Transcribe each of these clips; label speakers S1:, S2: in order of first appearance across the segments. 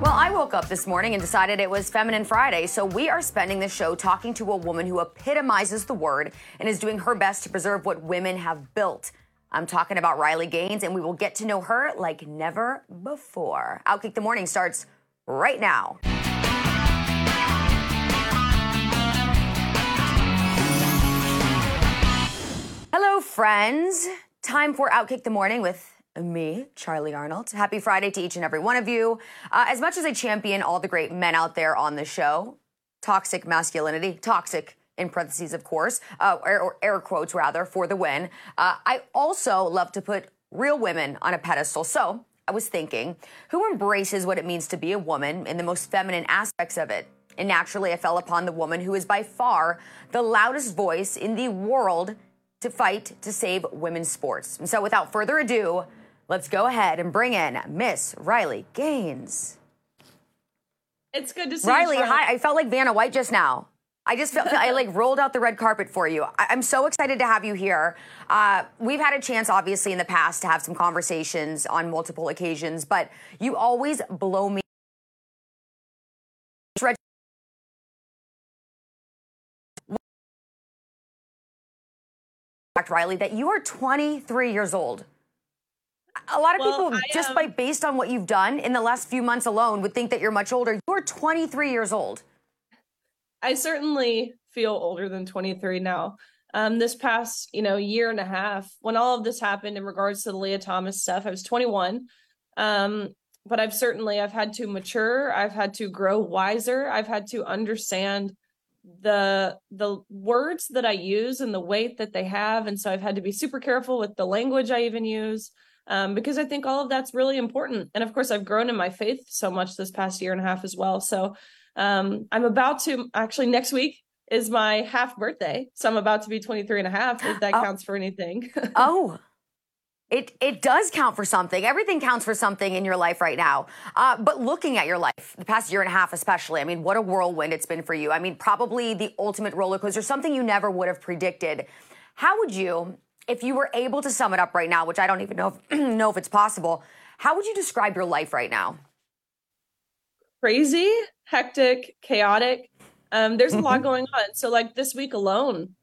S1: Well, I woke up this morning and decided it was Feminine Friday, so we are spending the show talking to a woman who epitomizes the word and is doing her best to preserve what women have built. I'm talking about Riley Gaines, and we will get to know her like never before. Outkick the Morning starts right now. Hello, friends. Time for Outkick the Morning with me, Charly Arnolt. Happy Friday to each and every one of you. Uh, as much as I champion all the great men out there on the show, toxic masculinity, toxic in parentheses, of course, uh, or, or, air quotes rather, for the win. Uh, I also love to put real women on a pedestal. So I was thinking, who embraces what it means to be a woman in the most feminine aspects of it? And naturally, I fell upon the woman who is by far the loudest voice in the world to fight to save women's sports. And so, without further ado, let's go ahead and bring in Miss Riley Gaines.
S2: It's good to see
S1: Riley,
S2: you.
S1: Riley, hi. I felt like Vanna White just now. I just felt I like rolled out the red carpet for you. I, am so excited to have you here. Uh, we've had a chance, obviously, in the past to have some conversations on multiple occasions, but you always blow me. Riley, that you are 23 years old. A lot of well, people, I, just by based on what you've done in the last few months alone, would think that you're much older. You're 23 years old.
S2: I certainly feel older than 23 now. Um, this past, you know, year and a half, when all of this happened in regards to the Lia Thomas stuff, I was 21. Um, but I've certainly I've had to mature. I've had to grow wiser. I've had to understand the the words that I use and the weight that they have, and so I've had to be super careful with the language I even use. Um, because I think all of that's really important. And of course, I've grown in my faith so much this past year and a half as well. So um, I'm about to actually next week is my half birthday. So I'm about to be 23 and a half, if that oh. counts for anything.
S1: oh, it, it does count for something. Everything counts for something in your life right now. Uh, but looking at your life, the past year and a half especially, I mean, what a whirlwind it's been for you. I mean, probably the ultimate roller coaster, something you never would have predicted. How would you, if you were able to sum it up right now, which I don't even know if, know if it's possible, how would you describe your life right now?
S2: crazy, hectic, chaotic. Um, there's a lot mm-hmm. going on. So, like this week alone,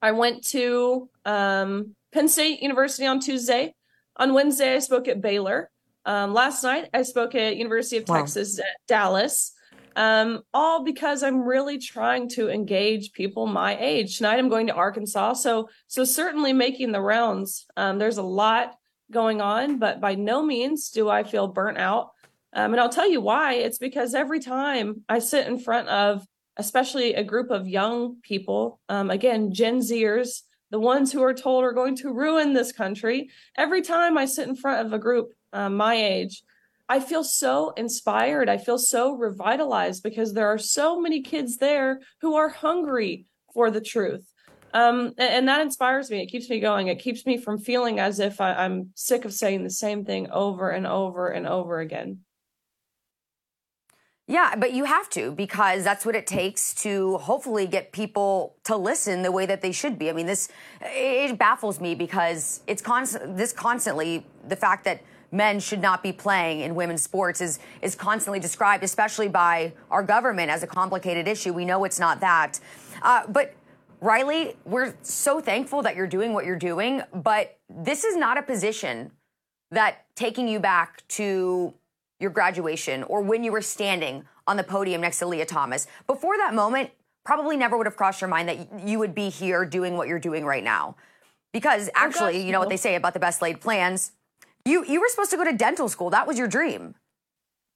S2: I went to um, Penn State University on Tuesday. On Wednesday, I spoke at Baylor. Um, last night, I spoke at University of wow. Texas at Dallas. Um, all because I'm really trying to engage people my age. Tonight, I'm going to Arkansas, so so certainly making the rounds. Um, there's a lot going on, but by no means do I feel burnt out. Um, and I'll tell you why. It's because every time I sit in front of, especially a group of young people, um, again, Gen Zers, the ones who are told are going to ruin this country, every time I sit in front of a group um, my age, I feel so inspired. I feel so revitalized because there are so many kids there who are hungry for the truth. Um, and, and, that inspires me. It keeps me going. It keeps me from feeling as if I, I'm sick of saying the same thing over and over and over again.
S1: Yeah, but you have to because that's what it takes to hopefully get people to listen the way that they should be. I mean, this it baffles me because it's constant. This constantly the fact that men should not be playing in women's sports is is constantly described, especially by our government, as a complicated issue. We know it's not that, uh, but. Riley, we're so thankful that you're doing what you're doing, but this is not a position that taking you back to your graduation or when you were standing on the podium next to Lia Thomas. Before that moment, probably never would have crossed your mind that you would be here doing what you're doing right now. Because actually, you know what they say about the best laid plans. You you were supposed to go to dental school. That was your dream.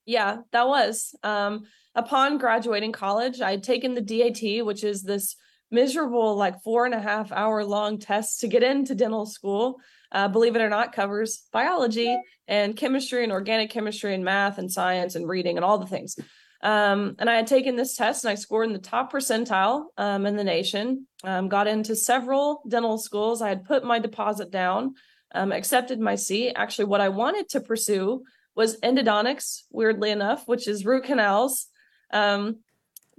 S2: Yeah, that was. Um, upon graduating college, I had taken the DAT, which is this miserable, like four and a half hour long test to get into dental school. Uh, believe it or not, covers biology and chemistry and organic chemistry and math and science and reading and all the things. Um, and I had taken this test and I scored in the top percentile um, in the nation, um, got into several dental schools. I had put my deposit down, um, accepted my seat. Actually, what I wanted to pursue was endodontics, weirdly enough, which is root canals. Um,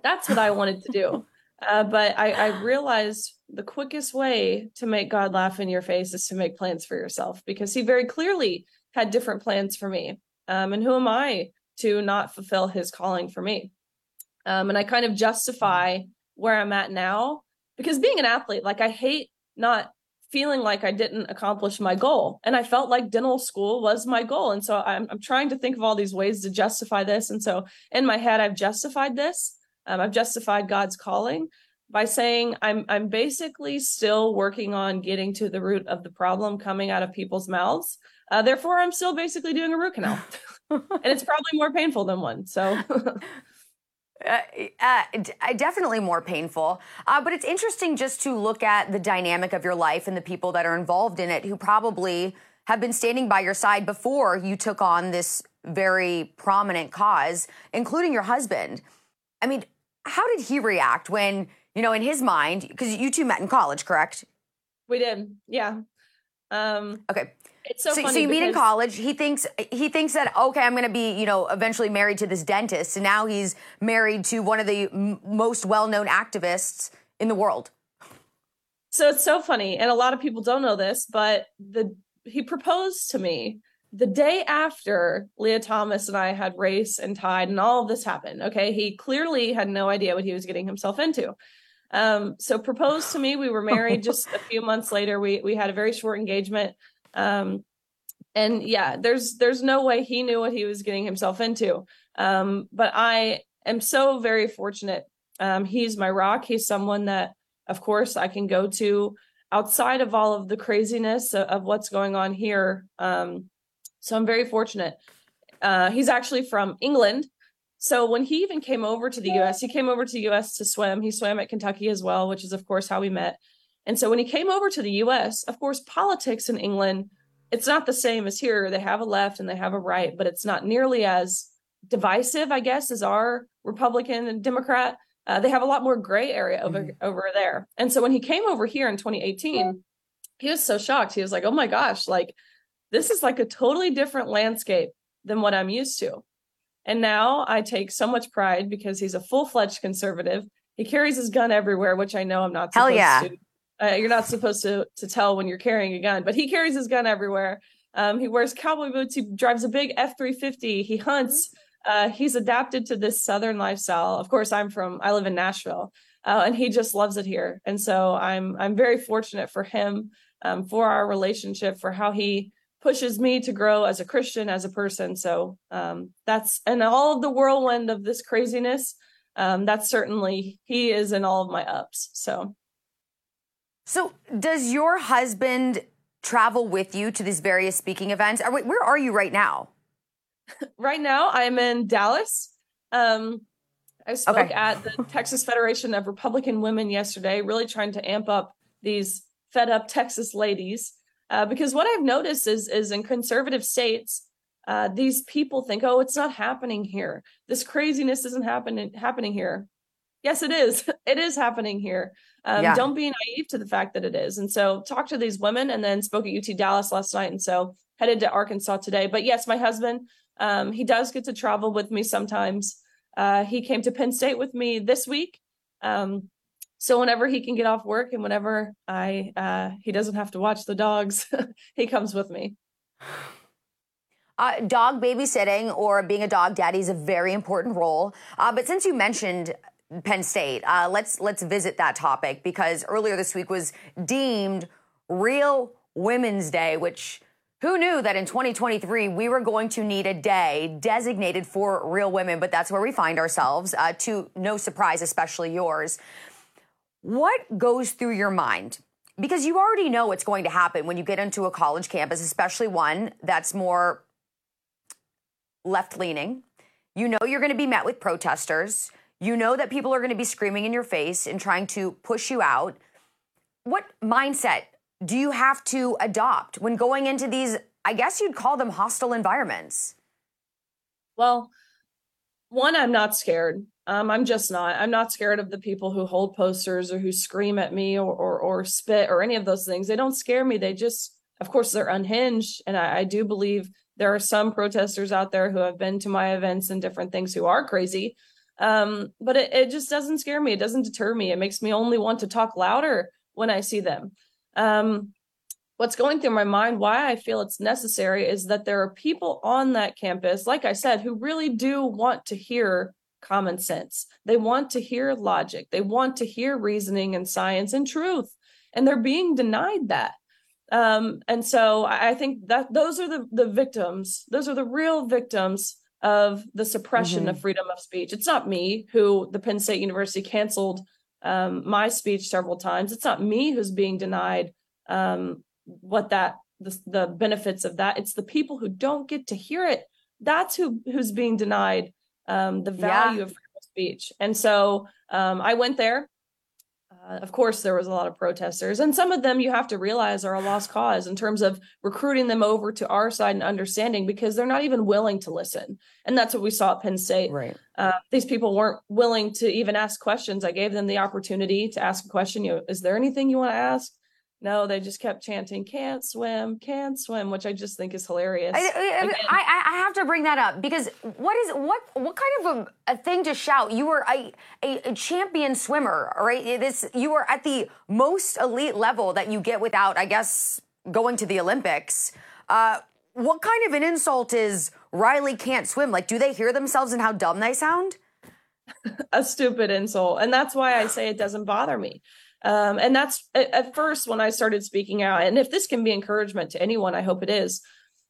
S2: that's what I wanted to do. Uh, but I, I realized the quickest way to make God laugh in your face is to make plans for yourself because he very clearly had different plans for me. Um, and who am I to not fulfill his calling for me. Um, and I kind of justify where I'm at now because being an athlete, like I hate not feeling like I didn't accomplish my goal. And I felt like dental school was my goal. And so I'm, I'm trying to think of all these ways to justify this. And so in my head, I've justified this. Um, I've justified God's calling by saying I'm I'm basically still working on getting to the root of the problem coming out of people's mouths. Uh, therefore, I'm still basically doing a root canal. and it's probably more painful than one. So.
S1: Uh, uh, definitely more painful. Uh, but it's interesting just to look at the dynamic of your life and the people that are involved in it who probably have been standing by your side before you took on this very prominent cause, including your husband. I mean, how did he react when, you know, in his mind, because you two met in college, correct?
S2: We did, yeah.
S1: Um, okay. It's so, so, so you meet in college. He thinks he thinks that okay, I'm going to be you know eventually married to this dentist, and now he's married to one of the m- most well-known activists in the world.
S2: So it's so funny, and a lot of people don't know this, but the he proposed to me the day after Lia Thomas and I had race and tied, and all of this happened. Okay, he clearly had no idea what he was getting himself into. Um, so proposed to me. We were married just a few months later. We we had a very short engagement. Um, and yeah, there's there's no way he knew what he was getting himself into. Um, but I am so very fortunate. Um, he's my rock. He's someone that, of course, I can go to outside of all of the craziness of, of what's going on here. Um, so I'm very fortunate. Uh, he's actually from England. So when he even came over to the US, he came over to the US to swim. He swam at Kentucky as well, which is, of course, how we met. And so when he came over to the US, of course, politics in England, it's not the same as here. They have a left and they have a right, but it's not nearly as divisive, I guess, as our Republican and Democrat. Uh, they have a lot more gray area over mm-hmm. over there. And so when he came over here in 2018, he was so shocked. He was like, "Oh my gosh, like this is like a totally different landscape than what I'm used to." And now I take so much pride because he's a full-fledged conservative. He carries his gun everywhere, which I know I'm not supposed Hell yeah. to. Uh, you're not supposed to to tell when you're carrying a gun, but he carries his gun everywhere. Um, he wears cowboy boots. He drives a big F three fifty. He hunts. Uh, he's adapted to this southern lifestyle. Of course, I'm from. I live in Nashville, uh, and he just loves it here. And so I'm I'm very fortunate for him, um, for our relationship, for how he pushes me to grow as a Christian, as a person. So um, that's and all of the whirlwind of this craziness. Um, that's certainly he is in all of my ups. So
S1: so, does your husband travel with you to these various speaking events? Are, where are you right now?
S2: right now, I'm in Dallas. Um, I spoke okay. at the Texas Federation of Republican Women yesterday, really trying to amp up these fed up Texas ladies. Uh, because what I've noticed is, is in conservative states, uh, these people think, oh, it's not happening here. This craziness isn't happening happening here. Yes, it is. It is happening here. Um, yeah. Don't be naive to the fact that it is. And so talk to these women and then spoke at UT Dallas last night. And so headed to Arkansas today. But yes, my husband, um, he does get to travel with me sometimes. Uh, he came to Penn State with me this week. Um, so whenever he can get off work and whenever I uh, he doesn't have to watch the dogs, he comes with me.
S1: Uh, dog babysitting or being a dog daddy is a very important role. Uh, but since you mentioned Penn State. Uh, let's let's visit that topic because earlier this week was deemed Real Women's Day, which who knew that in 2023 we were going to need a day designated for real women? But that's where we find ourselves. Uh, to no surprise, especially yours. What goes through your mind? Because you already know what's going to happen when you get into a college campus, especially one that's more left leaning. You know you're going to be met with protesters. You know that people are going to be screaming in your face and trying to push you out. What mindset do you have to adopt when going into these, I guess you'd call them hostile environments?
S2: Well, one, I'm not scared. Um, I'm just not. I'm not scared of the people who hold posters or who scream at me or, or, or spit or any of those things. They don't scare me. They just, of course, they're unhinged. And I, I do believe there are some protesters out there who have been to my events and different things who are crazy. Um, but it, it just doesn't scare me. It doesn't deter me. It makes me only want to talk louder when I see them. Um, what's going through my mind, why I feel it's necessary, is that there are people on that campus, like I said, who really do want to hear common sense. They want to hear logic. They want to hear reasoning and science and truth. And they're being denied that. Um, and so I think that those are the, the victims, those are the real victims of the suppression mm-hmm. of freedom of speech. It's not me who the Penn State University canceled um, my speech several times. It's not me who's being denied um, what that the, the benefits of that. It's the people who don't get to hear it. That's who who's being denied um, the value yeah. of freedom of speech. And so um, I went there. Uh, of course, there was a lot of protesters, and some of them you have to realize are a lost cause in terms of recruiting them over to our side and understanding because they're not even willing to listen. And that's what we saw at Penn State.
S1: Right.
S2: Uh, these people weren't willing to even ask questions. I gave them the opportunity to ask a question. You know, is there anything you want to ask? No, they just kept chanting "Can't swim, can't swim," which I just think is hilarious. I,
S1: I, I, have to bring that up because what is what what kind of a, a thing to shout? You were a, a, a, champion swimmer, right? This you were at the most elite level that you get without, I guess, going to the Olympics. Uh, what kind of an insult is Riley can't swim? Like, do they hear themselves and how dumb they sound?
S2: a stupid insult, and that's why I say it doesn't bother me um, and that's at first when I started speaking out. And if this can be encouragement to anyone, I hope it is.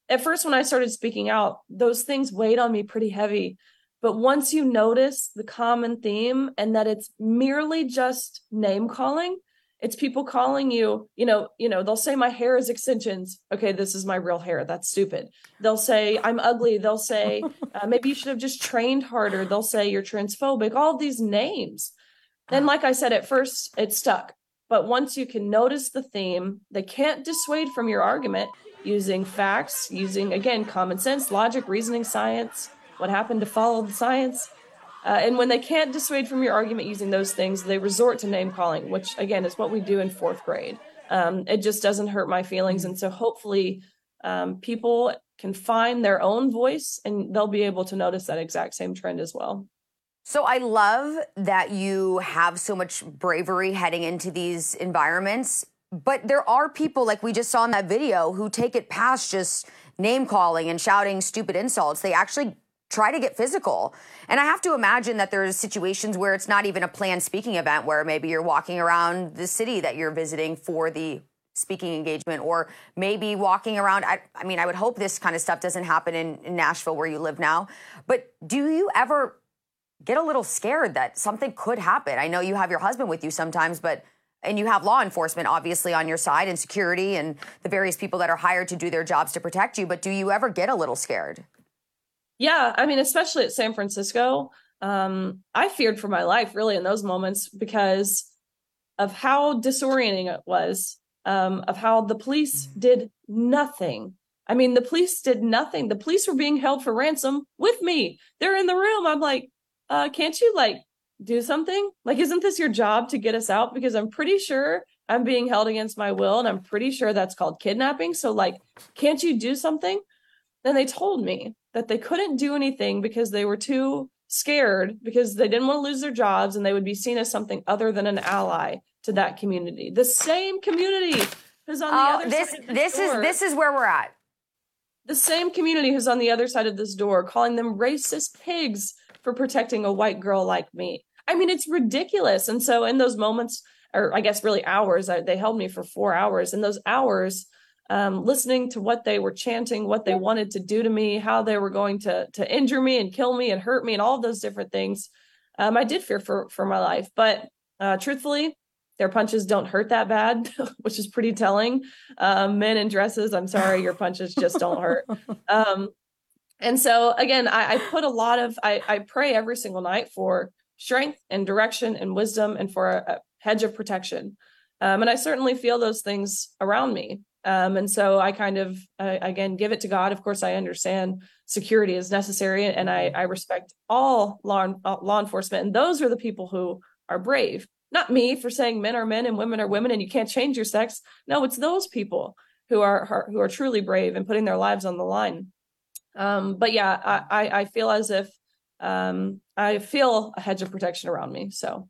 S2: At first, when I started speaking out, those things weighed on me pretty heavy. But once you notice the common theme and that it's merely just name calling, it's people calling you, you know, you know, they'll say my hair is extensions. Okay, this is my real hair. That's stupid. They'll say I'm ugly. They'll say uh, maybe you should have just trained harder. They'll say you're transphobic. All these names then, like I said, at first it stuck. But once you can notice the theme, they can't dissuade from your argument using facts, using, again, common sense, logic, reasoning, science, what happened to follow the science. Uh, and when they can't dissuade from your argument using those things, they resort to name calling, which, again, is what we do in fourth grade. Um, it just doesn't hurt my feelings. And so hopefully, um, people can find their own voice and they'll be able to notice that exact same trend as well.
S1: So I love that you have so much bravery heading into these environments, but there are people like we just saw in that video who take it past just name calling and shouting stupid insults. They actually try to get physical. And I have to imagine that there's situations where it's not even a planned speaking event where maybe you're walking around the city that you're visiting for the speaking engagement or maybe walking around I, I mean I would hope this kind of stuff doesn't happen in, in Nashville where you live now. But do you ever get a little scared that something could happen. I know you have your husband with you sometimes, but and you have law enforcement obviously on your side and security and the various people that are hired to do their jobs to protect you, but do you ever get a little scared?
S2: Yeah, I mean, especially at San Francisco, um, I feared for my life really in those moments because of how disorienting it was, um, of how the police mm-hmm. did nothing. I mean, the police did nothing. The police were being held for ransom with me. They're in the room. I'm like, uh, can't you like do something? Like, isn't this your job to get us out? Because I'm pretty sure I'm being held against my will, and I'm pretty sure that's called kidnapping. So, like, can't you do something? Then they told me that they couldn't do anything because they were too scared because they didn't want to lose their jobs and they would be seen as something other than an ally to that community. The same community who's on the oh, other
S1: this,
S2: side.
S1: This, this is this is where we're at.
S2: The same community who's on the other side of this door, calling them racist pigs for protecting a white girl like me. I mean, it's ridiculous. And so in those moments, or I guess really hours, they held me for four hours. In those hours, um, listening to what they were chanting, what they wanted to do to me, how they were going to to injure me and kill me and hurt me, and all those different things. Um, I did fear for for my life, but uh, truthfully, their punches don't hurt that bad, which is pretty telling. Um, men in dresses, I'm sorry, your punches just don't hurt. Um, and so again I, I, put a lot of I, I pray every single night for strength and direction and wisdom and for a, a hedge of protection. Um, and I certainly feel those things around me. Um, and so I kind of, uh, again, give it to God. Of course, I understand security is necessary and I, I respect all law, uh, law enforcement. And those are the people who are brave. Not me for saying men are men and women are women and you can't change your sex. No, it's those people who are, who are truly brave and putting their lives on the line. Um, but yeah, I, I feel as if um, I feel a hedge of protection around me. So.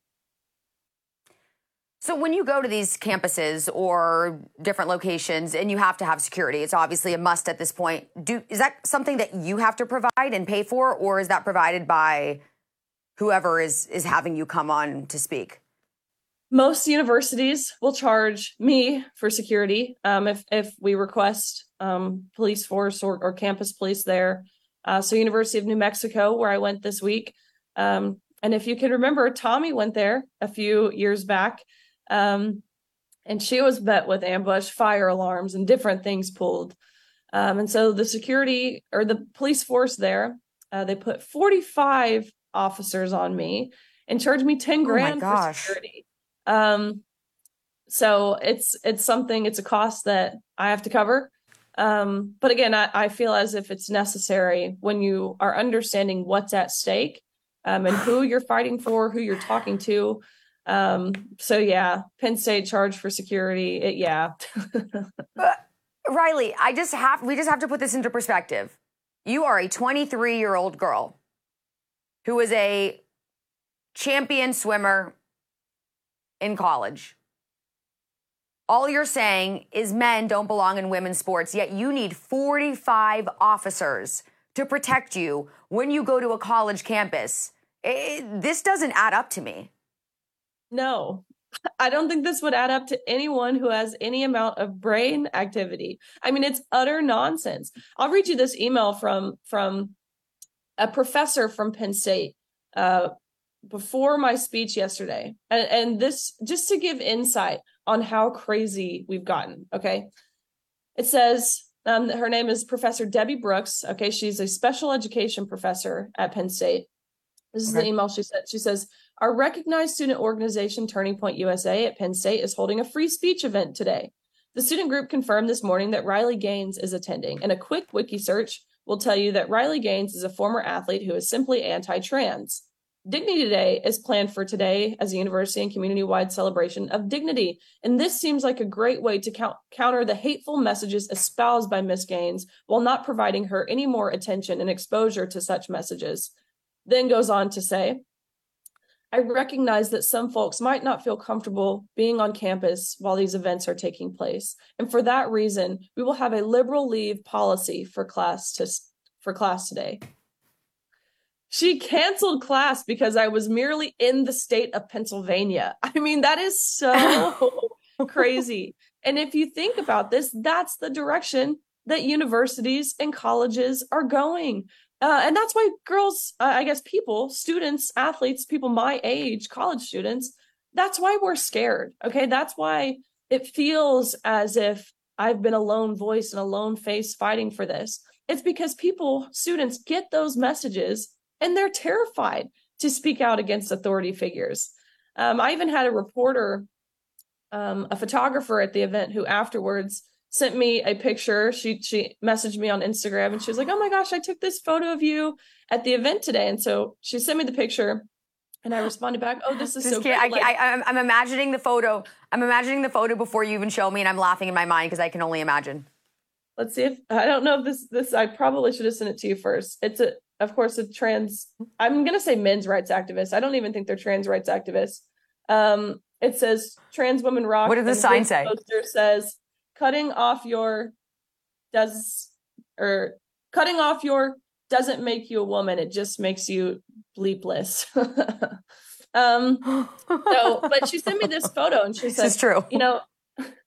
S1: So when you go to these campuses or different locations and you have to have security, it's obviously a must at this point. Do is that something that you have to provide and pay for or is that provided by whoever is is having you come on to speak?
S2: Most universities will charge me for security um, if if we request um, police force or, or, campus police there. Uh, so University of New Mexico, where I went this week, um, and if you can remember, Tomi went there a few years back. Um, and she was met with ambush, fire alarms, and different things pulled. Um, and so the security or the police force there, uh, they put 45 officers on me and charged me 10 grand oh for security. Um, so it's it's something, it's a cost that I have to cover. Um, but again, I, I feel as if it's necessary when you are understanding what's at stake um, and who you're fighting for, who you're talking to. Um, so yeah, Penn State charged for security. It, yeah.
S1: Riley, I just have we just have to put this into perspective. You are a 23 year old girl who is a champion swimmer in college. All you're saying is men don't belong in women's sports, yet you need 45 officers to protect you when you go to a college campus. It, this doesn't add up to me.
S2: No, I don't think this would add up to anyone who has any amount of brain activity. I mean, it's utter nonsense. I'll read you this email from from a professor from Penn State uh, before my speech yesterday, and, and this just to give insight on how crazy we've gotten. Okay, it says um, her name is Professor Debbie Brooks. Okay, she's a special education professor at Penn State. This is okay. the email she said. She says, Our recognized student organization, Turning Point USA at Penn State, is holding a free speech event today. The student group confirmed this morning that Riley Gaines is attending, and a quick wiki search will tell you that Riley Gaines is a former athlete who is simply anti trans. Dignity Day is planned for today as a university and community wide celebration of dignity. And this seems like a great way to count- counter the hateful messages espoused by Miss Gaines while not providing her any more attention and exposure to such messages then goes on to say, I recognize that some folks might not feel comfortable being on campus while these events are taking place. And for that reason, we will have a liberal leave policy for class to for class today. She canceled class because I was merely in the state of Pennsylvania. I mean, that is so crazy. And if you think about this, that's the direction that universities and colleges are going. Uh, and that's why girls, uh, I guess people, students, athletes, people my age, college students, that's why we're scared. Okay. That's why it feels as if I've been a lone voice and a lone face fighting for this. It's because people, students get those messages and they're terrified to speak out against authority figures. Um, I even had a reporter, um, a photographer at the event who afterwards sent me a picture. She she messaged me on Instagram and she was like, "Oh my gosh, I took this photo of you at the event today." And so she sent me the picture, and I responded back, "Oh, this is so great." I,
S1: like, I, I'm imagining the photo. I'm imagining the photo before you even show me, and I'm laughing in my mind because I can only imagine.
S2: Let's see if I don't know if this this I probably should have sent it to you first. It's a of course a trans. I'm gonna say men's rights activists. I don't even think they're trans rights activists. Um, it says trans women rock.
S1: What does the sign say?
S2: Poster says cutting off your does or cutting off your doesn't make you a woman it just makes you bleepless um so but she sent me this photo and she said
S1: this is true
S2: you know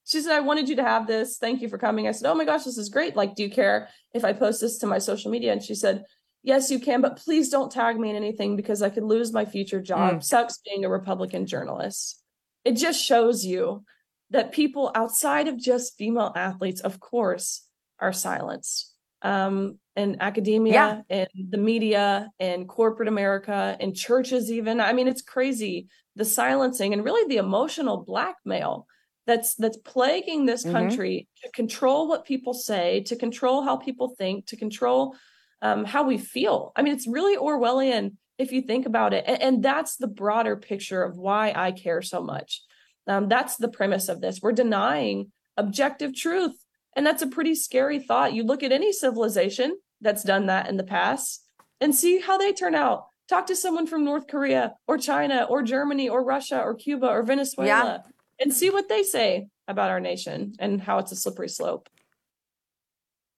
S2: she said i wanted you to have this thank you for coming i said oh my gosh this is great like do you care if i post this to my social media and she said yes you can but please don't tag me in anything because i could lose my future job mm. sucks being a republican journalist it just shows you that people outside of just female athletes, of course, are silenced. Um, in academia
S1: Yeah.
S2: and the media and corporate America and churches even. I mean, it's crazy the silencing and really the emotional blackmail that's that's plaguing this
S1: Mhm.
S2: country to control what people say, to control how people think, to control um, how we feel. I mean, it's really Orwellian if you think about it, and, and that's the broader picture of why I care so much. Um, that's the premise of this. We're denying objective truth, and that's a pretty scary thought. You look at any civilization that's done that in the past, and see how they turn out. Talk to someone from North Korea or China or Germany or Russia or Cuba or Venezuela and see what they say about our nation and how it's a slippery slope.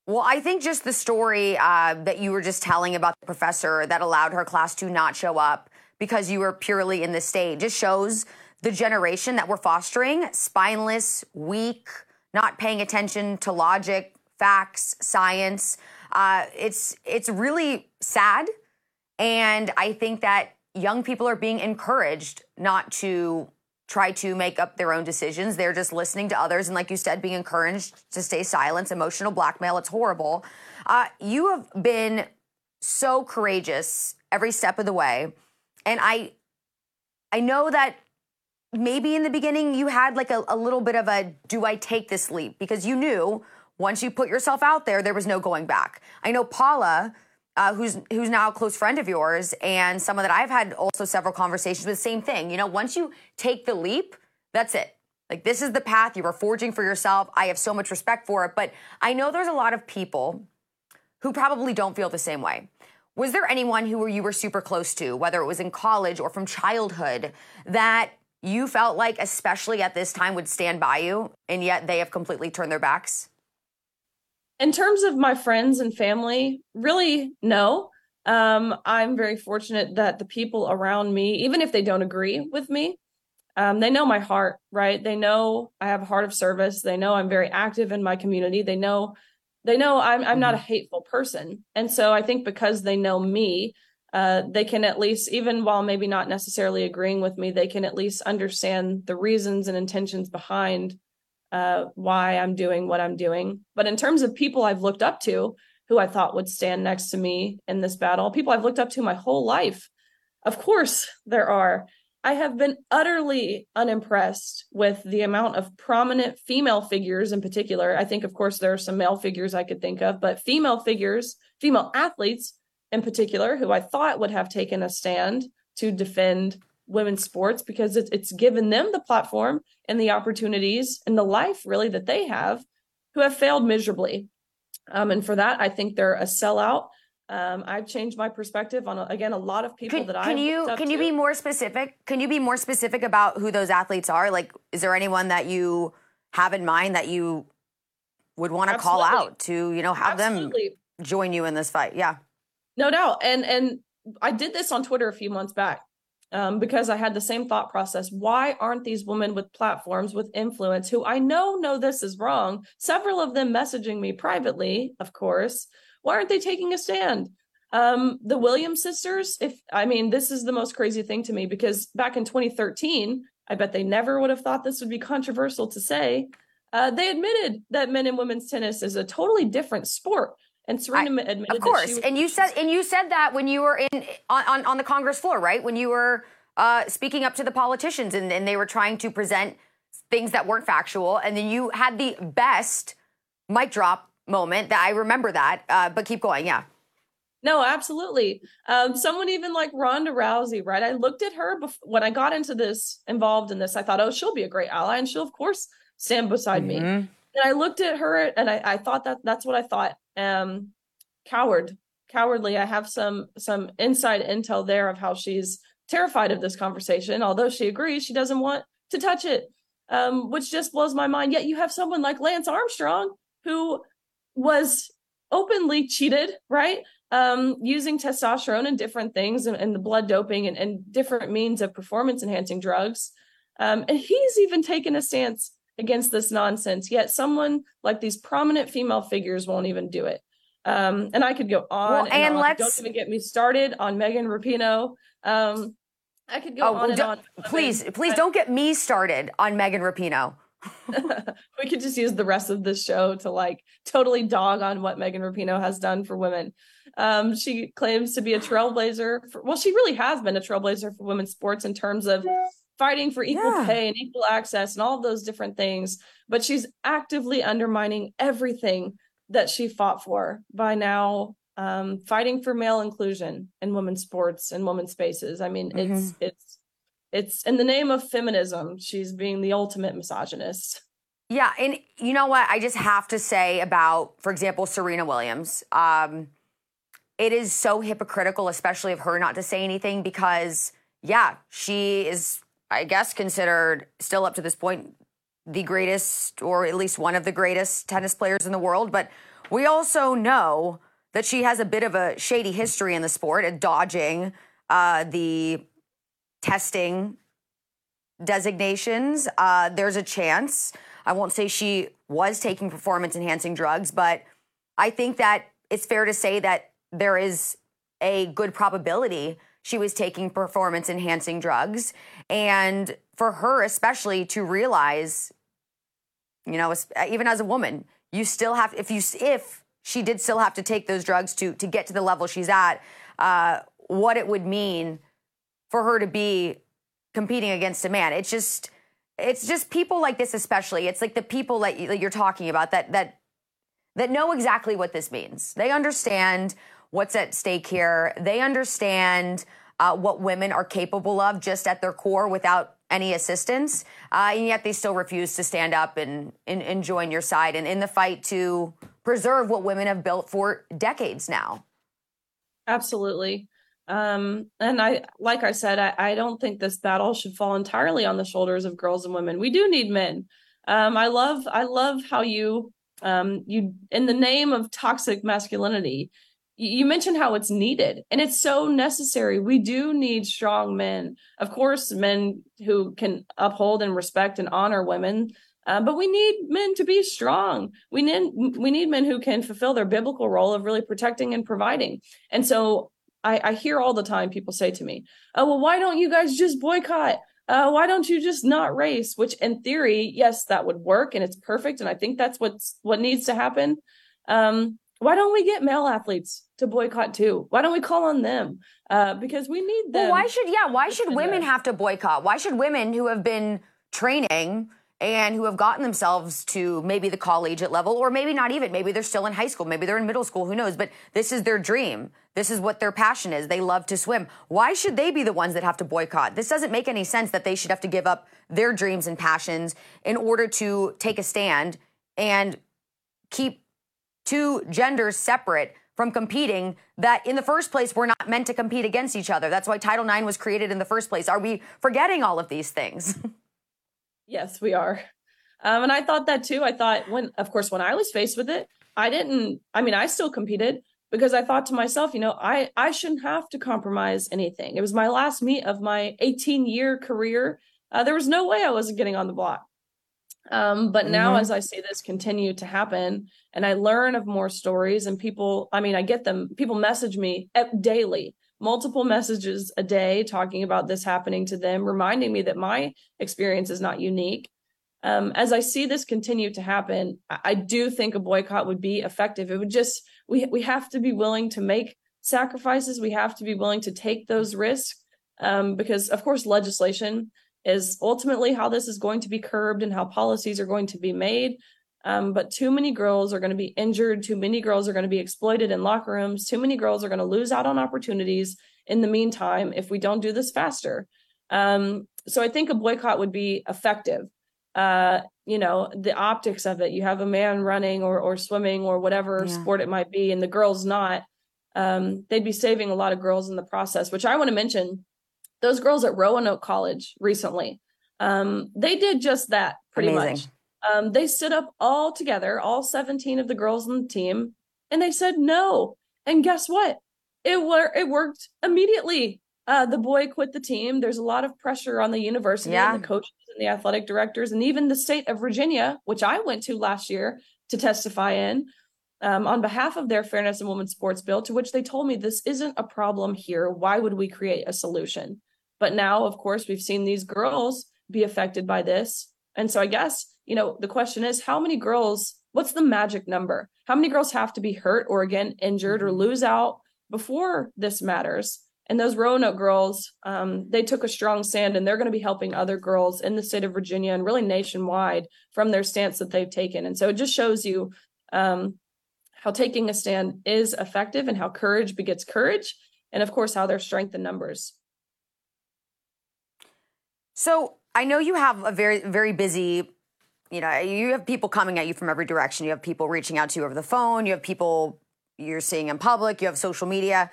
S1: Well, I think just the story uh, that you were just telling about the professor that allowed her class to not show up because you were purely in the state just shows the generation that we're fostering spineless, weak, not paying attention to logic, facts, science. Uh, it's it's really sad, and I think that young people are being encouraged not to try to make up their own decisions. They're just listening to others. And like you said, being encouraged to stay silent, emotional blackmail, it's horrible. Uh, you have been so courageous every step of the way. And I, I know that maybe in the beginning you had like a, a little bit of a do I take this leap? Because you knew once you put yourself out there, there was no going back. I know Paula, uh, who's who's now a close friend of yours, and someone that I've had also several conversations with. Same thing. You know, once you take the leap, that's it. Like this is the path you are forging for yourself. I have so much respect for it, but I know there's a lot of people who probably don't feel the same way. Was there anyone who you were super close to, whether it was in college or from childhood, that you felt like, especially at this time, would stand by you, and yet they have completely turned their backs?
S2: In terms of my friends and family, really, no. Um, I'm very fortunate that the people around me, even if they don't agree with me, um, they know my heart, right? They know I have a heart of service. They know I'm very active in my community. They know, they know I'm I'm not a hateful person, and so I think because they know me, uh, they can at least, even while maybe not necessarily agreeing with me, they can at least understand the reasons and intentions behind uh, why I'm doing what I'm doing. But in terms of people I've looked up to who I thought would stand next to me in this battle, people I've looked up to my whole life, of course there are. I have been utterly unimpressed with the amount of prominent female figures in particular. I think, of course, there are some male figures I could think of, but female figures, female athletes in particular, who I thought would have taken a stand to defend women's sports because it's, it's given them the platform and the opportunities and the life really that they have who have failed miserably. Um, and for that, I think they're a sellout. Um, I've changed my perspective on again a lot of people that I
S1: can you can you be more specific? Can you be more specific about who those athletes are? Like, is there anyone that you have in mind that you would want to call out to, you know, have
S2: Absolutely.
S1: them join you in this fight? Yeah.
S2: No doubt. And and I did this on Twitter a few months back um, because I had the same thought process. Why aren't these women with platforms with influence who I know know this is wrong? Several of them messaging me privately, of course. Why aren't they taking a stand? Um, the Williams sisters, if I mean, this is the most crazy thing to me because back in 2013, I bet they never would have thought this would be controversial to say. Uh, they admitted that men and women's tennis is a totally different sport. And Serena admitted
S1: Of course.
S2: was-
S1: And you said and you said that when you were in on, on, on the Congress floor, right? When you were uh, speaking up to the politicians and, and they were trying to present things that weren't factual, and then you had the best mic drop moment that I remember that. Uh, but keep going, yeah.
S2: No, absolutely. Um, someone even like Ronda Rousey, right? I looked at her bef- when I got into this, involved in this. I thought, oh, she'll be a great ally, and she'll of course stand beside me. And I looked at her, and I, I thought that that's what I thought. Um, coward, cowardly. I have some some inside intel there of how she's terrified of this conversation. Although she agrees, she doesn't want to touch it, um, which just blows my mind. Yet you have someone like Lance Armstrong who was openly cheated, right? Um, using testosterone and different things and, and the blood doping and, and different means of performance enhancing drugs. Um, and he's even taken a stance against this nonsense. Yet someone like these prominent female figures won't even do it. Um, and I could go on
S1: Well,
S2: and,
S1: and
S2: on.
S1: let's-
S2: Don't even get me started on Megan Rapinoe. Um, I could go
S1: Oh,
S2: on and
S1: don't-
S2: on.
S1: please,
S2: I
S1: please don't get me started on Megan Rapinoe.
S2: we could just use the rest of this show to like totally dog on what Megan Rapinoe has done for women. Um, she claims to be a trailblazer. For, well, she really has been a trailblazer for women's sports in terms of fighting for equal yeah. pay and equal access and all of those different things. But she's actively undermining everything that she fought for by now um, fighting for male inclusion in women's sports and women's spaces. I mean, mm-hmm. it's it's it's in the name of feminism. She's being the ultimate misogynist.
S1: Yeah, and you know what? I just have to say about, for example, Serena Williams. Um, it is so hypocritical, especially of her not to say anything, because yeah, she is, I guess, considered still up to this point the greatest, or at least one of the greatest tennis players in the world. But we also know that she has a bit of a shady history in the sport at dodging uh, the testing designations. Uh, there's a chance. I won't say she was taking performance enhancing drugs, but I think that it's fair to say that there is a good probability she was taking performance enhancing drugs. And for her, especially, to realize, you know, even as a woman, you still have, if you, if she did still have to take those drugs to to get to the level she's at. Uh, what it would mean for her to be competing against a man. It's just it's just people like this especially. It's like the people that you're talking about that that that know exactly what this means. They understand what's at stake here. They understand uh, what women are capable of just at their core without any assistance, uh, and yet they still refuse to stand up and, and, and join your side and in the fight to preserve what women have built for decades now.
S2: Absolutely. Um, and I, like I said, I, I, don't think this battle should fall entirely on the shoulders of girls and women. We do need men. Um, I love, I love how you, um, you, in the name of toxic masculinity, you mentioned how it's needed and it's so necessary. We do need strong men. Of course, men who can uphold and respect and honor women. Uh, but we need men to be strong. We need we need men who can fulfill their biblical role of really protecting and providing. And so I, I hear all the time people say to me, "Oh, well, why don't you guys just boycott? Uh, why don't you just not race?" Which, in theory, yes, that would work, and it's perfect. And I think that's what's what needs to happen. Um, why don't we get male athletes to boycott too? Why don't we call on them? Uh, because we need them.
S1: Well, why should yeah? Why should women have to boycott? Why should women who have been training and who have gotten themselves to maybe the collegiate level, or maybe not even, maybe they're still in high school, maybe they're in middle school, who knows? But this is their dream. This is what their passion is. They love to swim. Why should they be the ones that have to boycott? This doesn't make any sense that they should have to give up their dreams and passions in order to take a stand and keep two genders separate from competing that in the first place we're not meant to compete against each other. That's why Title IX was created in the first place. Are we forgetting all of these things?
S2: yes, we are. Um, and I thought that too. I thought when, of course, when I was faced with it, I didn't, I mean, I still competed because I thought to myself, you know, I, I shouldn't have to compromise anything. It was my last meet of my 18 year career. Uh, there was no way I wasn't getting on the block. Um, but now, mm-hmm. as I see this continue to happen, and I learn of more stories, and people, I mean, I get them, people message me daily, multiple messages a day talking about this happening to them, reminding me that my experience is not unique. Um, as I see this continue to happen, I, I do think a boycott would be effective. It would just, we, we have to be willing to make sacrifices, we have to be willing to take those risks. Um, because, of course, legislation is ultimately how this is going to be curbed and how policies are going to be made. Um, but too many girls are going to be injured. Too many girls are going to be exploited in locker rooms. Too many girls are going to lose out on opportunities in the meantime if we don't do this faster. Um, so I think a boycott would be effective. Uh, you know, the optics of it. You have a man running or or swimming or whatever yeah. sport it might be, and the girl's not. Um, they'd be saving a lot of girls in the process. Which I want to mention those girls at Roanoke College recently, um, they did just that pretty Amazing. much. Um, they stood up all together, all 17 of the girls on the team, and they said no. And guess what? It wor- it worked immediately. Uh, the boy quit the team. There's a lot of pressure on the university yeah. and the coaches and the athletic directors, and even the state of Virginia, which I went to last year to testify in um, on behalf of their Fairness in Women's Sports Bill, to which they told me this isn't a problem here. Why would we create a solution? But now, of course, we've seen these girls be affected by this. And so I guess, you know, the question is how many girls, what's the magic number? How many girls have to be hurt or again injured or mm-hmm. lose out before this matters? And those Roanoke girls, um, they took a strong stand and they're going to be helping other girls in the state of Virginia and really nationwide from their stance that they've taken. And so it just shows you um, how taking a stand is effective and how courage begets courage. And of course, how there's strength in numbers.
S1: So I know you have a very, very busy, you know, you have people coming at you from every direction. You have people reaching out to you over the phone. You have people you're seeing in public. You have social media.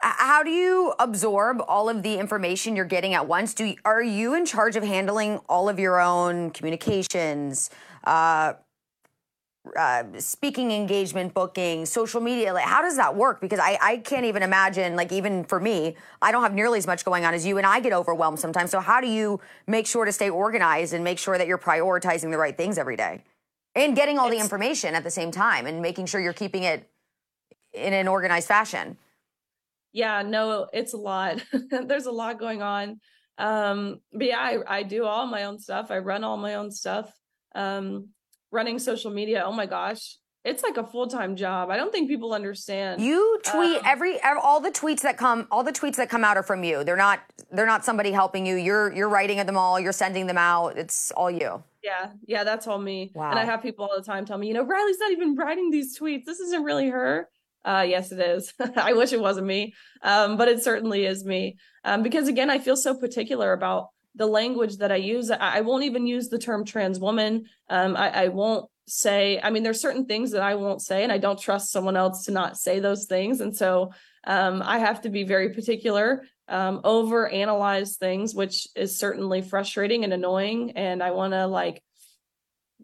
S1: How do you absorb all of the information you're getting at once? Do you, are you in charge of handling all of your own communications, uh, uh, speaking engagement booking, social media? Like, how does that work? Because I, I can't even imagine, like, even for me, I don't have nearly as much going on as you, and I get overwhelmed sometimes. So, how do you make sure to stay organized and make sure that you're prioritizing the right things every day and getting all the information at the same time and making sure you're keeping it in an organized fashion?
S2: Yeah, no, it's a lot. There's a lot going on. Um, but yeah, I, I do all my own stuff. I run all my own stuff. Um, running social media oh my gosh it's like a full-time job. I don't think people understand.
S1: You tweet um, every all the tweets that come all the tweets that come out are from you. They're not they're not somebody helping you. You're you're writing them all. You're sending them out. It's all you.
S2: Yeah yeah that's all me. Wow. and i have people all the time tell me you know riley's not even writing these tweets. This isn't really her. Uh, yes, it is. I wish it wasn't me, um, but it certainly is me. Um, because again, I feel so particular about the language that I use. I, I won't even use the term trans woman. Um, I, I won't say, I mean, there's certain things that I won't say, and I don't trust someone else to not say those things. And so um, I have to be very particular, um, over analyze things, which is certainly frustrating and annoying. And I want to like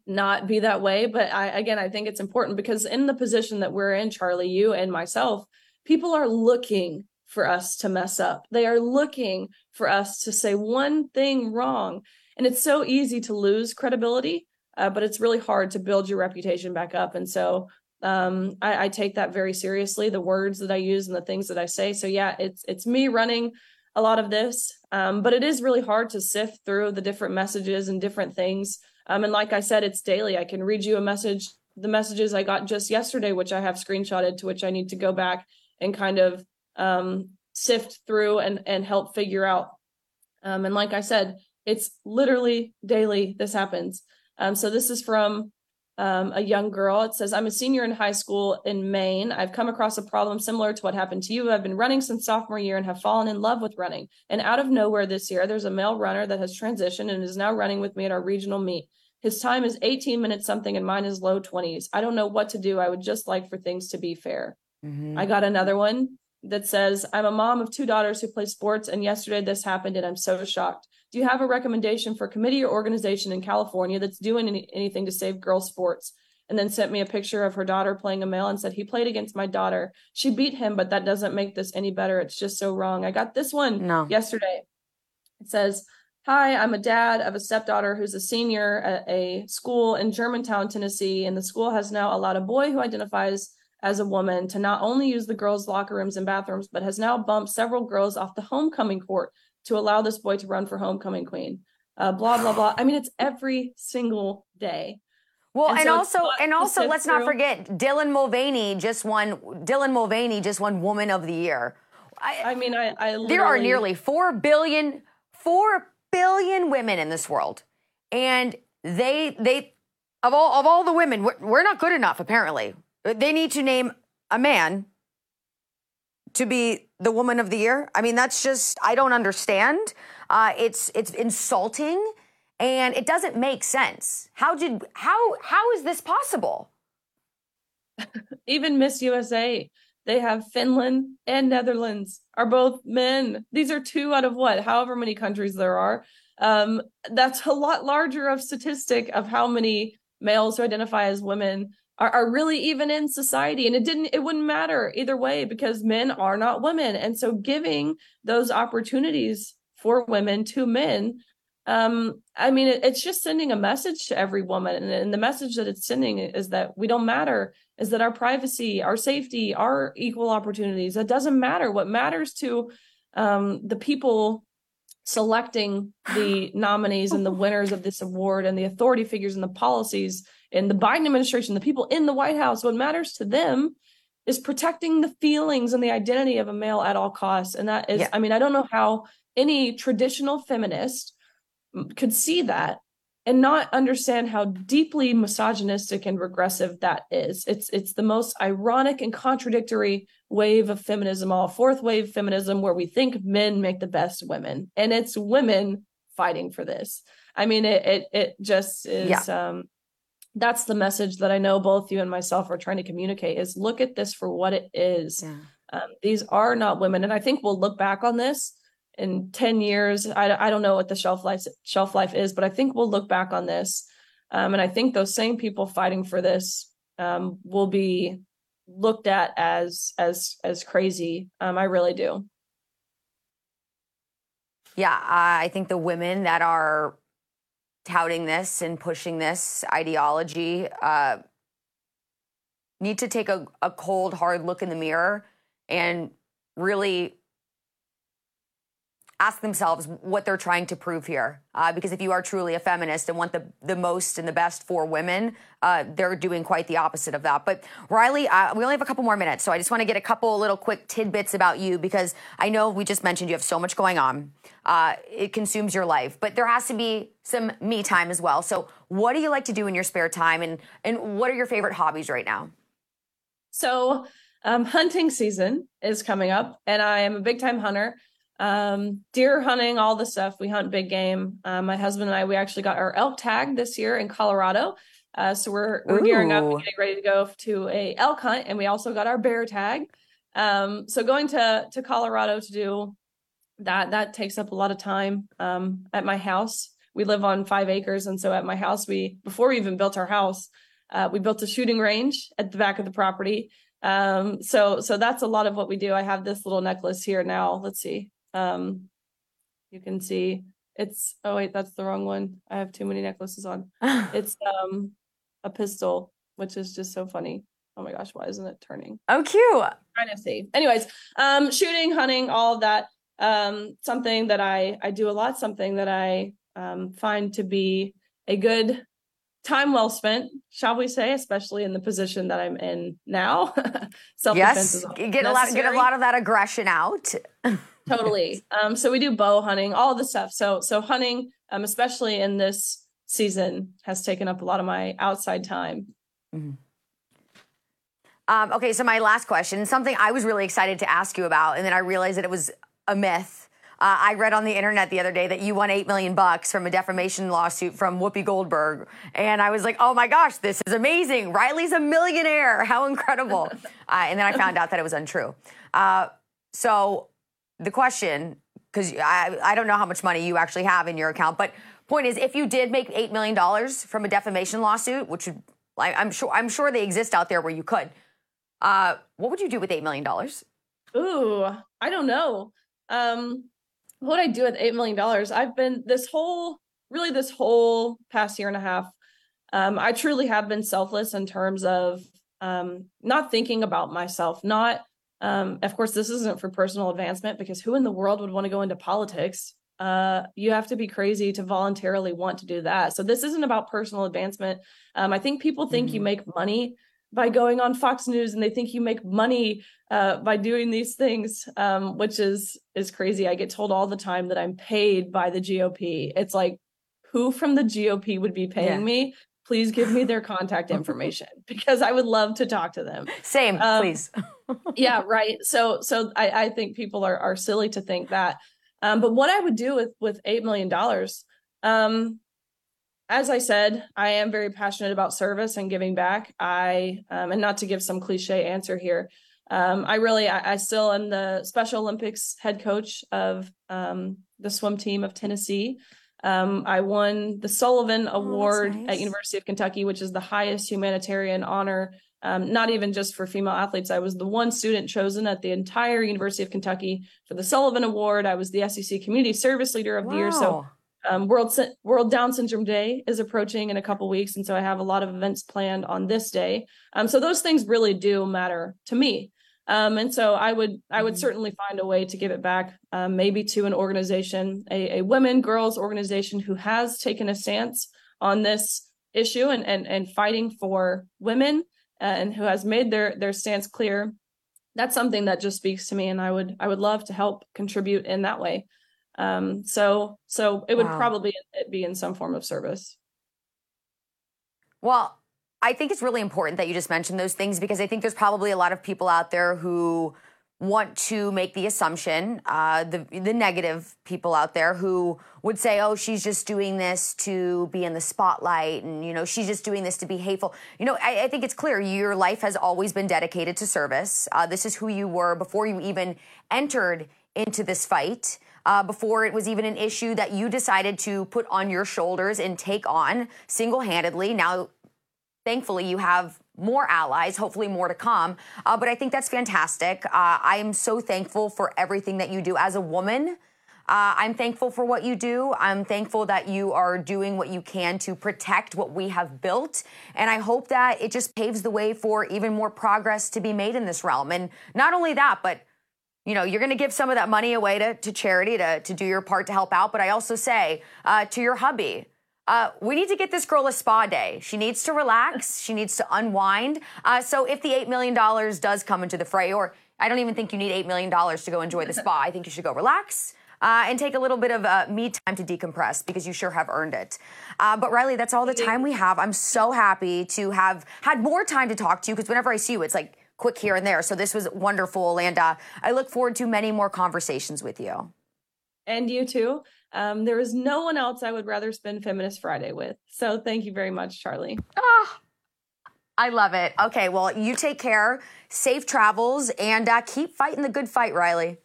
S2: not be that way. But I, again, I think it's important because in the position that we're in, Charly, you and myself, people are looking for us to mess up. They are looking for us to say one thing wrong. And it's so easy to lose credibility, uh, but it's really hard to build your reputation back up. And so um, I, I, take that very seriously, the words that I use and the things that I say. So yeah, it's it's me running a lot of this, um, but it is really hard to sift through the different messages and different things. Um, and like I said, it's daily. I can read you a message, the messages I got just yesterday, which I have screenshotted, to which I need to go back and kind of um, sift through and and help figure out. Um, and like I said, it's literally daily. This happens. Um, so this is from um, a young girl. It says, I'm a senior in high school in Maine. I've come across a problem similar to what happened to you. I've been running since sophomore year and have fallen in love with running. And out of nowhere this year, there's a male runner that has transitioned and is now running with me at our regional meet. His time is 18 minutes something and mine is low 20s. I don't know what to do. I would just like for things to be fair. Mm-hmm. I got another one that says, I'm a mom of two daughters who play sports, and yesterday this happened, and I'm so shocked. Do you have a recommendation for a committee or organization in California that's doing any, anything to save girls' sports? And then sent me a picture of her daughter playing a male and said, He played against my daughter. She beat him, but that doesn't make this any better. It's just so wrong. I got this one no. yesterday. It says, Hi, I'm a dad of a stepdaughter who's a senior at a school in Germantown, Tennessee, and the school has now allowed a boy who identifies as a woman to not only use the girls' locker rooms and bathrooms, but has now bumped several girls off the homecoming court to allow this boy to run for homecoming queen. Uh, blah blah blah. I mean, it's every single day.
S1: Well, and, and so also, and also, let's through. not forget Dylan Mulvaney just won. Dylan Mulvaney just won Woman of the Year.
S2: I, I mean, I, I
S1: there are nearly four billion, four billion women in this world, and they they of all of all the women, we're, we're not good enough. Apparently, they need to name a man to be the woman of the year. I mean, that's just I don't understand. Uh, it's it's insulting, and it doesn't make sense. How did how how is this possible?
S2: Even Miss USA, they have Finland and Netherlands are both men. These are two out of what, however many countries there are. Um, that's a lot larger of statistic of how many males who identify as women are, are really even in society. And it didn't it wouldn't matter either way because men are not women. And so giving those opportunities for women to men um i mean it, it's just sending a message to every woman. And, and the message that it's sending is that we don't matter is that our privacy our safety our equal opportunities. That doesn't matter. What matters to um the people selecting the nominees and the winners of this award and the authority figures and the policies in the Biden administration, the people in the White House, what matters to them is protecting the feelings and the identity of a male at all costs. And that is, yeah. I mean, I don't know how any traditional feminist could see that and not understand how deeply misogynistic and regressive that is. It's it's the most ironic and contradictory wave of feminism, all fourth wave feminism, where we think men make the best women, and it's women fighting for this. I mean, it it, it just is. Yeah. Um, that's the message that I know both you and myself are trying to communicate: is look at this for what it is. Yeah. Um, these are not women, and I think we'll look back on this in 10 years I, I don't know what the shelf life shelf life is but i think we'll look back on this um, and i think those same people fighting for this um, will be looked at as as as crazy um, i really do
S1: yeah i think the women that are touting this and pushing this ideology uh, need to take a, a cold hard look in the mirror and really ask themselves what they're trying to prove here. Uh, because if you are truly a feminist and want the, the most and the best for women, uh, they're doing quite the opposite of that. But Riley, uh, we only have a couple more minutes, so I just want to get a couple little quick tidbits about you because I know we just mentioned you have so much going on. Uh, it consumes your life, but there has to be some me time as well. So, what do you like to do in your spare time, and and what are your favorite hobbies right now?
S2: So, um, hunting season is coming up, and I am a big time hunter um, deer hunting, all the stuff. We hunt big game. Uh, my husband and I, we actually got our elk tag this year in Colorado. Uh, so we're we're Ooh. gearing up and getting ready to go to a elk hunt, and we also got our bear tag. Um, so going to to Colorado to do that that takes up a lot of time. Um, at my house, we live on five acres, and so at my house, we before we even built our house, uh, we built a shooting range at the back of the property. Um, so so that's a lot of what we do. I have this little necklace here now. Let's see. Um, you can see it's oh wait, that's the wrong one. I have too many necklaces on. it's um a pistol, which is just so funny. Oh my gosh, why isn't it turning?
S1: Oh, cute.
S2: trying to see. Anyways, um, shooting, hunting, all of that. Um, something that I I do a lot. Something that I um find to be a good time well spent, shall we say, especially in the position that I'm in now.
S1: Self yes, get a lot get a lot of that aggression out.
S2: totally. Um, so we do bow hunting, all the stuff. So so hunting, um, especially in this season, has taken up a lot of my outside time. Mm-hmm.
S1: Um, okay, so my last question, something I was really excited to ask you about, and then I realized that it was a myth. Uh, I read on the internet the other day that you won eight million bucks from a defamation lawsuit from Whoopi Goldberg, and I was like, "Oh my gosh, this is amazing! Riley's a millionaire! How incredible!" uh, and then I found out that it was untrue. Uh, so the question, because I, I don't know how much money you actually have in your account, but point is, if you did make eight million dollars from a defamation lawsuit, which would, like, I'm sure I'm sure they exist out there where you could, uh, what would you do with eight million dollars?
S2: Ooh, I don't know. Um, what would I do with eight million dollars? I've been this whole, really, this whole past year and a half. Um, I truly have been selfless in terms of um, not thinking about myself, not um, of course, this isn't for personal advancement because who in the world would want to go into politics? Uh, you have to be crazy to voluntarily want to do that. So this isn't about personal advancement. Um, I think people think mm-hmm. you make money by going on Fox News, and they think you make money uh, by doing these things, um, which is is crazy. I get told all the time that I'm paid by the GOP. It's like, who from the GOP would be paying yeah. me? please give me their contact information because I would love to talk to them.
S1: Same, um, please.
S2: yeah, right. So so I, I think people are are silly to think that. Um, but what I would do with with eight million dollars, um, as I said, I am very passionate about service and giving back. I um, and not to give some cliche answer here. Um, I really, I, I, still am the Special Olympics head coach of um, the swim team of Tennessee. Um, I won the Sullivan oh, Award nice. at University of Kentucky, which is the highest humanitarian honor. Um, not even just for female athletes. I was the one student chosen at the entire University of Kentucky for the Sullivan Award. I was the SEC Community Service Leader of wow. the Year. So um, World World Down Syndrome Day is approaching in a couple weeks, and so I have a lot of events planned on this day. Um, so those things really do matter to me. Um, and so I would I would
S1: Mhm.
S2: certainly find a way to give it back, um, maybe to an organization, a, a women girls organization who has taken a stance on this issue and and and fighting for women uh, and who has made their their stance clear. That's something that just speaks to me, and I would I would love to help contribute in that way. Um, so so it would
S1: Wow.
S2: probably be in some form of service.
S1: Well, I think it's really important that you just mentioned those things because I think there's probably a lot of people out there who want to make the assumption, uh, the the negative people out there who would say, "Oh, she's just doing this to be in the spotlight," and you know, she's just doing this to be hateful. You know, I, I think it's clear your life has always been dedicated to service. Uh, this is who you were before you even entered into this fight. Uh, before it was even an issue that you decided to put on your shoulders and take on single handedly. Now, thankfully you have more allies hopefully more to come. Uh, but i think that's fantastic. Uh, i am so thankful for everything that you do as a woman. Uh, i'm thankful for what you do. I'm thankful that you are doing what you can to protect what we have built. And i hope that it just paves the way for even more progress to be made in this realm. And not only that but you know, you're going to give some of that money away to, to charity to, to do your part to help out. But I also say uh, to your hubby, uh, we need to get this girl a spa day. She needs to relax. She needs to unwind. Uh, so if the $8 million does come into the fray, or I don't even think you need $8 million to go enjoy the spa, I think you should go relax. Uh, and take a little bit of uh, me time to decompress because you sure have earned it. Uh, but Riley, that's all the time we have. I'm so happy to have had more time to talk to you because whenever I see you, it's like quick here and there. So this was wonderful, and I look forward to many more conversations with you.
S2: And you too. Um, there is no one else I would rather spend Feminist Friday with. So thank you very much, Charly.
S1: Ah, I love it. Okay, well, you take care, safe travels, and uh, keep fighting the good fight, Riley.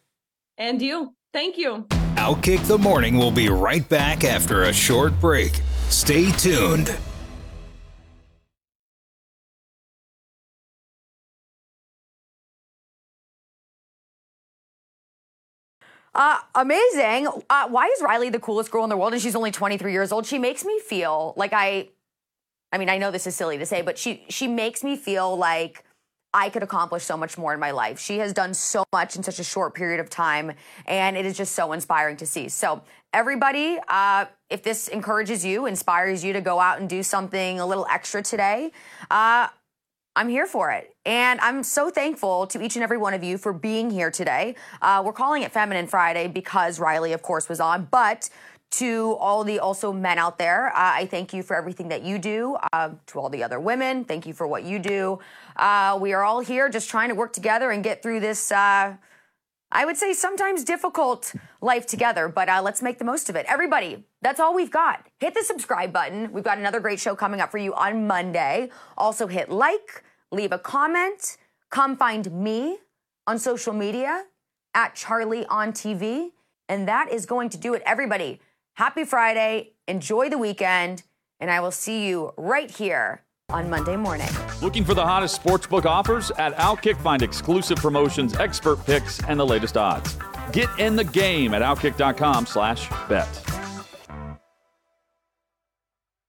S2: And you. Thank you.
S3: Outkick the Morning We'll be right back after a short break. Stay tuned.
S1: Uh, amazing. Uh, why is Riley the coolest girl in the world and she's only 23 years old? She makes me feel like I I mean, I know this is silly to say, but she she makes me feel like I could accomplish so much more in my life. She has done so much in such a short period of time, and it is just so inspiring to see. So, everybody, uh, if this encourages you, inspires you to go out and do something a little extra today, uh, I'm here for it. And I'm so thankful to each and every one of you for being here today. Uh, we're calling it Feminine Friday because Riley, of course, was on, but to all the also men out there, uh, I thank you for everything that you do. Uh, to all the other women, thank you for what you do. Uh, we are all here just trying to work together and get through this. I would say sometimes difficult life together, but uh, let's make the most of it. Everybody, that's all we've got. Hit the subscribe button. We've got another great show coming up for you on Monday. Also, hit like, leave a comment, come find me on social media at Charly on TV. And that is going to do it, everybody. Happy Friday. Enjoy the weekend. And I will see you right here on Monday morning.
S4: Looking for the hottest sportsbook offers? At Outkick, find exclusive promotions, expert picks, and the latest odds. Get in the game at outkick.com slash bet.